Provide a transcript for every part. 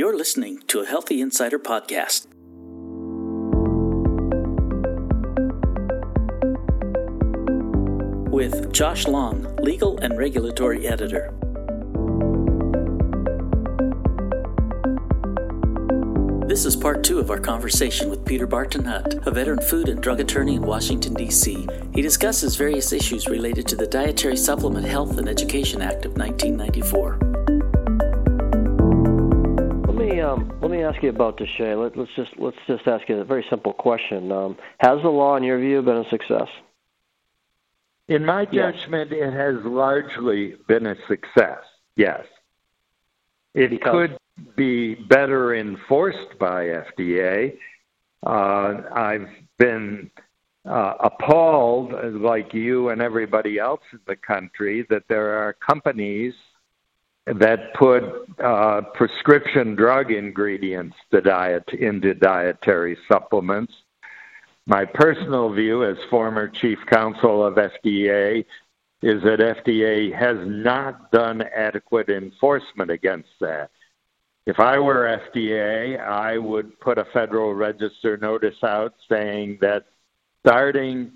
You're listening to a Healthy Insider podcast. With Josh Long, Legal and Regulatory Editor. This is part two of our conversation with Peter Barton Hutt, a veteran food and drug attorney in Washington, D.C. He discusses various issues related to the Dietary Supplement Health and Education Act of 1994. Um, let me ask you about DSHEA. Let, us just let's just ask you a very simple question. Um, has the law, in your view, been a success? In my judgment, yes. it has largely been a success. Yes, it because? could be better enforced by FDA. Uh, I've been uh, appalled, like you and everybody else in the country, that there are companies that put uh, prescription drug ingredients to diet, into dietary supplements. My personal view as former chief counsel of FDA is that FDA has not done adequate enforcement against that. If I were FDA, I would put a Federal Register notice out saying that starting,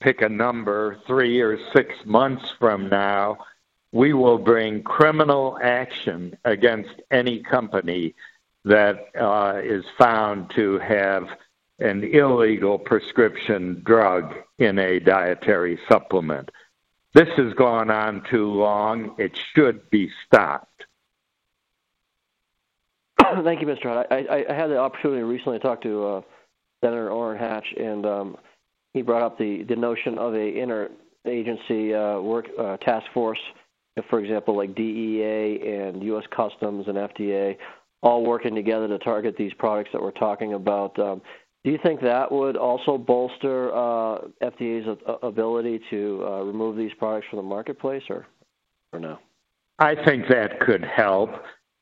pick a number, three or six months from now, we will bring criminal action against any company that uh, is found to have an illegal prescription drug in a dietary supplement. This has gone on too long. It should be stopped. Thank you, Mr. Hutt. I, I, I, had the opportunity recently to talk to uh, Senator Orrin Hatch, and um, he brought up the, the notion of a interagency uh, work uh, task force, for example, like DEA and U.S. Customs and FDA, all working together to target these products that we're talking about. Um, do you think that would also bolster uh, FDA's ability to uh, remove these products from the marketplace, or or no? I think that could help.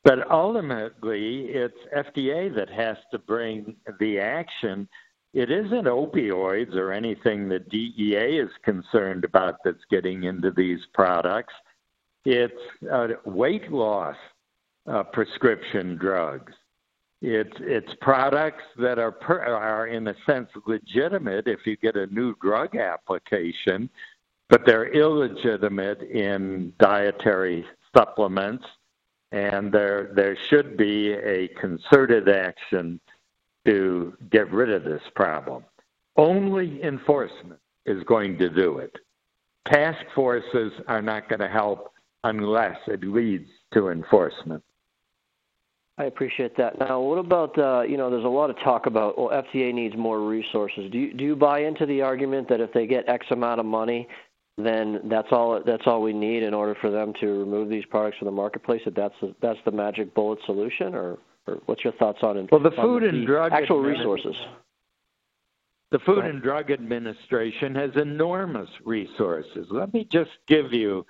But ultimately, it's FDA that has to bring the action. It isn't opioids or anything that DEA is concerned about that's getting into these products. It's uh, weight loss uh, prescription drugs. It's it's products that are per, are in a sense legitimate if you get a new drug application, but they're illegitimate in dietary supplements and there there should be a concerted action to get rid of this problem. Only enforcement is going to do it. Task forces are not going to help unless it leads to enforcement. I appreciate that. Now, what about uh, you know? There's a lot of talk about well, FDA needs more resources. Do you do you buy into the argument that if they get X amount of money, then that's all that's all we need in order for them to remove these products from the marketplace. That that's the, that's the magic bullet solution, or, or what's your thoughts on well the food and drug actual resources? The Food and Drug Administration has enormous resources. Let me just give you,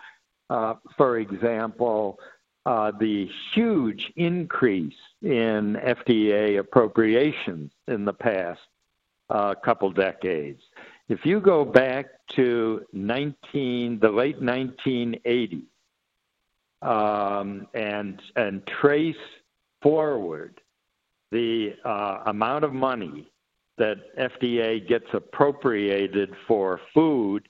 uh, for example, uh, the huge increase in FDA appropriations in the past uh, couple decades. If you go back to 19, the late 1980s um, and and trace forward the uh, amount of money that FDA gets appropriated for food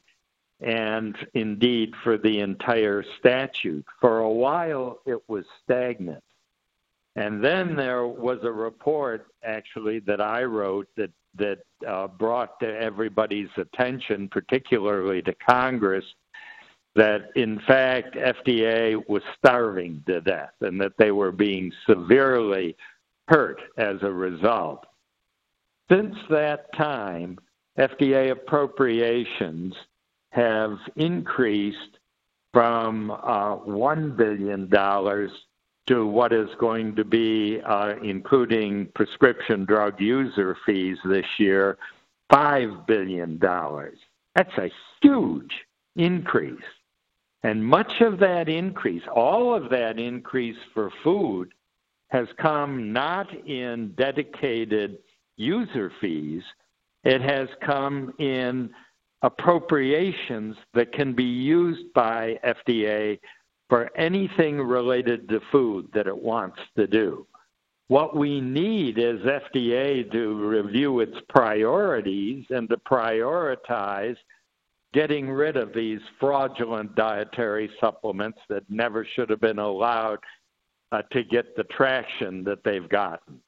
and indeed for the entire statute. For a while, it was stagnant. And then there was a report, actually, that I wrote that that uh, brought to everybody's attention, particularly to Congress, that in fact FDA was starving to death and that they were being severely hurt as a result. Since that time, FDA appropriations have increased from uh, $1 billion to what is going to be, uh, including prescription drug user fees this year, $5 billion. That's a huge increase. And much of that increase, all of that increase for food, has come not in dedicated user fees, it has come in appropriations that can be used by FDA for anything related to food that it wants to do. What we need is FDA to review its priorities and to prioritize getting rid of these fraudulent dietary supplements that never should have been allowed uh, to get the traction that they've gotten.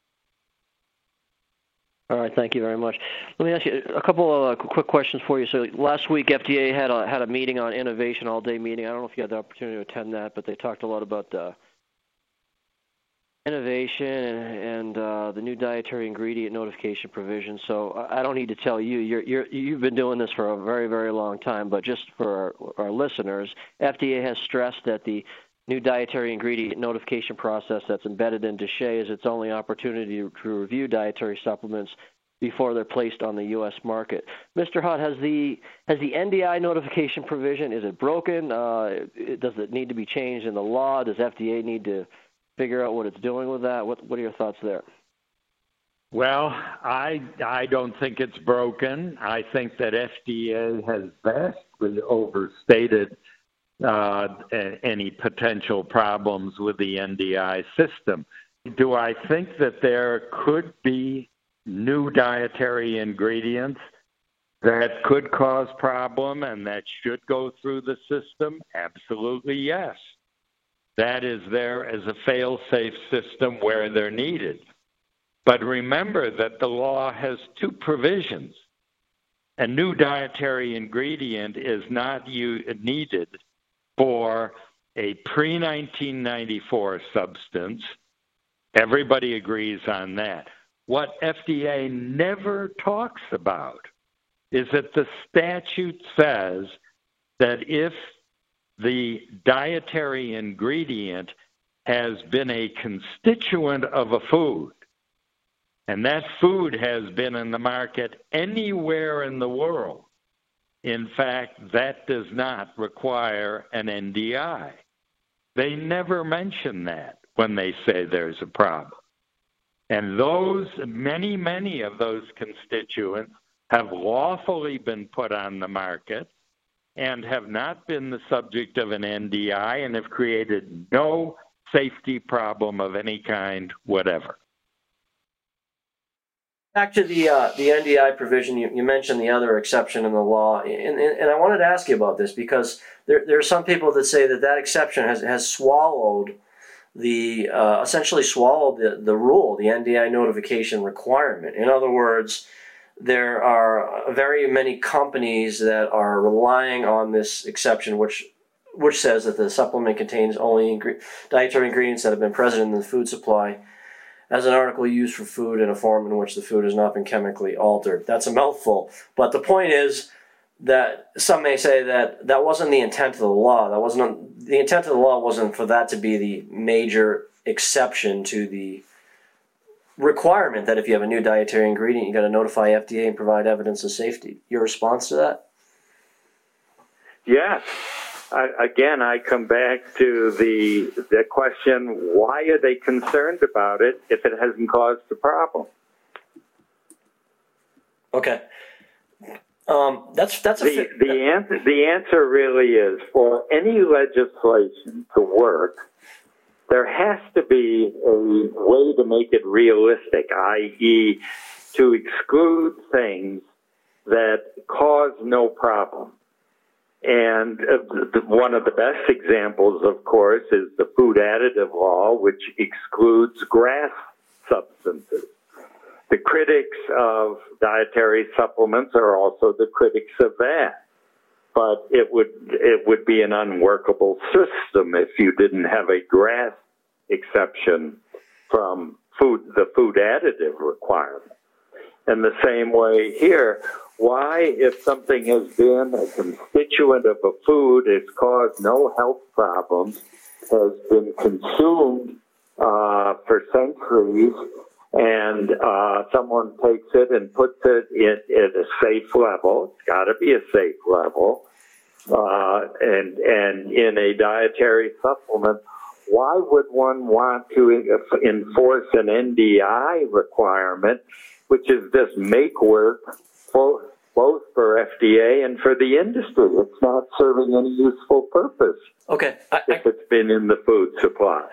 All right, thank you very much. Let me ask you a couple of uh, quick questions for you. So last week, FDA had a had a meeting on innovation, all day meeting. I don't know if you had the opportunity to attend that, but they talked a lot about uh, innovation and, uh, the new dietary ingredient notification provision. So I don't need to tell you, you're, you've been doing this for a very, very long time. But just for our listeners, FDA has stressed that the new dietary ingredient notification process that's embedded in DSHEA is its only opportunity to review dietary supplements before they're placed on the U.S. market. Mr. Hutt, has the has the NDI notification provision is it broken? Uh, does it need to be changed in the law? Does FDA need to figure out what it's doing with that? What what are your thoughts there? Well, I I don't think it's broken. I think that FDA has vastly overstated Uh, any potential problems with the NDI system. Do I think that there could be new dietary ingredients that could cause problem and that should go through the system? Absolutely yes. That is there as a fail-safe system where they're needed. But remember that the law has two provisions. A new dietary ingredient is not needed for a pre 1994 substance. Everybody agrees on that. What FDA never talks about is that the statute says that if the dietary ingredient has been a constituent of a food, and that food has been in the market anywhere in the world, in fact, that does not require an NDI. They never mention that when they say there's a problem. And those, many, many of those constituents have lawfully been put on the market and have not been the subject of an NDI and have created no safety problem of any kind whatever. Back to the uh, the NDI provision, you, you, mentioned the other exception in the law, and, and, and, I wanted to ask you about this because there, there are some people that say that that exception has, has swallowed the uh, essentially swallowed the, the rule, the NDI notification requirement. In other words, there are very many companies that are relying on this exception, which which says that the supplement contains only ingre- dietary ingredients that have been present in the food supply as an article used for food in a form in which the food has not been chemically altered. That's a mouthful. But the point is that some may say that that wasn't the intent of the law. That wasn't the intent of the law wasn't for that to be the major exception to the requirement that if you have a new dietary ingredient, you got to notify FDA and provide evidence of safety. Your response to that? Yes. I, again, I come back to the the question: Why are they concerned about it if it hasn't caused a problem? Okay, um, that's that's the fi- the answer. The answer really is for any legislation to work, there has to be a way to make it realistic, i.e., to exclude things that cause no problem. And uh, one of the best examples, of course, is the food additive law, which excludes GRAS substances. The critics of dietary supplements are also the critics of that. But it would it would be an unworkable system if you didn't have a GRAS exception from food the food additive requirement. In the same way here, why, if something has been a constituent of a food, it's caused no health problems, has been consumed uh, for centuries, and uh, someone takes it and puts it in, at a safe level, it's got to be a safe level, uh, and and in a dietary supplement, why would one want to enforce an NDI requirement, which is just make work both, both for FDA and for the industry. It's not serving any useful purpose. Okay. I, if it's been in the food supply.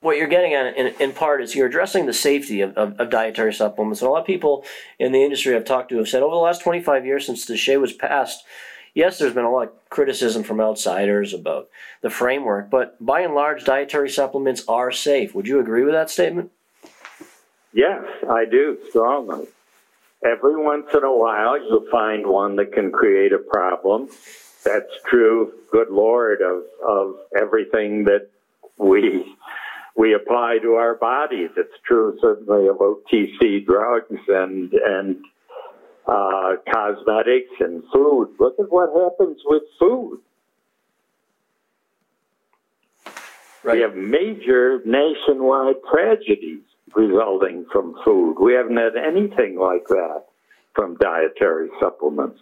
what you're getting at in, in part is you're addressing the safety of, of, of, dietary supplements. And a lot of people in the industry I've talked to have said over the last 25 years since the DSHEA was passed, yes, there's been a lot of criticism from outsiders about the framework, but by and large, dietary supplements are safe. Would you agree with that statement? Yes, I do strongly. Every once in a while, you'll find one that can create a problem. That's true, good Lord, of, of everything that we we apply to our bodies. It's true certainly of OTC drugs and and uh, cosmetics and food. Look at what happens with food. Right. We have major nationwide tragedies resulting from food. We haven't had anything like that from dietary supplements.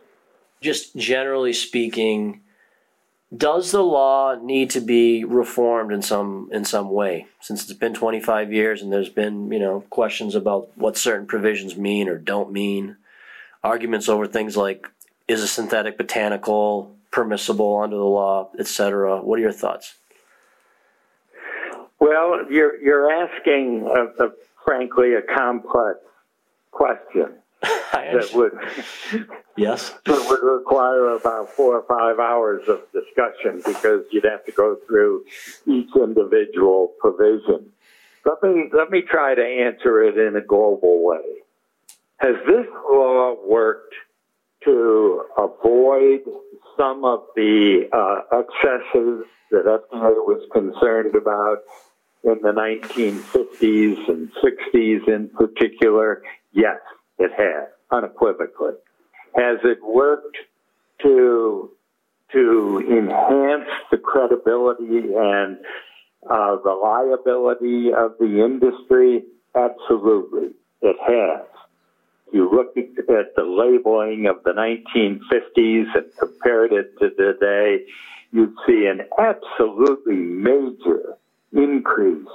Just generally speaking, does the law need to be reformed in some in some way since it's been 25 years and there's been you know questions about what certain provisions mean or don't mean arguments over things like is a synthetic botanical permissible under the law etc what are your thoughts well you're you're asking a, a, frankly a complex question that would yes that would require about four or five hours of discussion because you'd have to go through each individual provision. Let me let me try to answer it in a global way. Has this law worked to avoid some of the uh, excesses that FDA was concerned about in the 1950s and 60s in particular? Yes, it has, unequivocally. Has it worked to to enhance the credibility and uh, reliability of the industry? Absolutely, it has. You look at the labeling of the 1950s and compared it to today, you'd see an absolutely major increase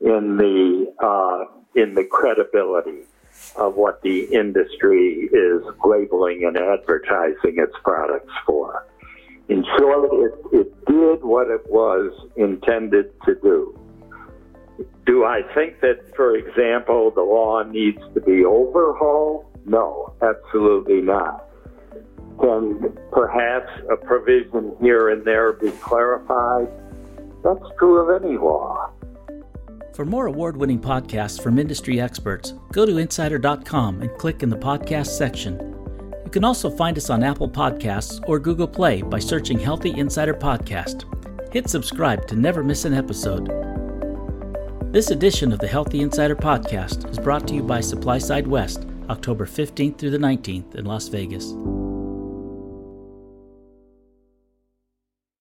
in the uh, in the credibility of what the industry is labeling and advertising its products for. In short, it, it did what it was intended to do. Do I think that, for example, the law needs to be overhauled? No, absolutely not. Can perhaps a provision here and there be clarified? That's true of any law. For more award winning podcasts from industry experts, go to insider.com and click in the podcast section. You can also find us on Apple Podcasts or Google Play by searching Healthy Insider Podcast. Hit subscribe to never miss an episode. This edition of the Healthy Insider Podcast is brought to you by SupplySide West, October 15th through the 19th in Las Vegas.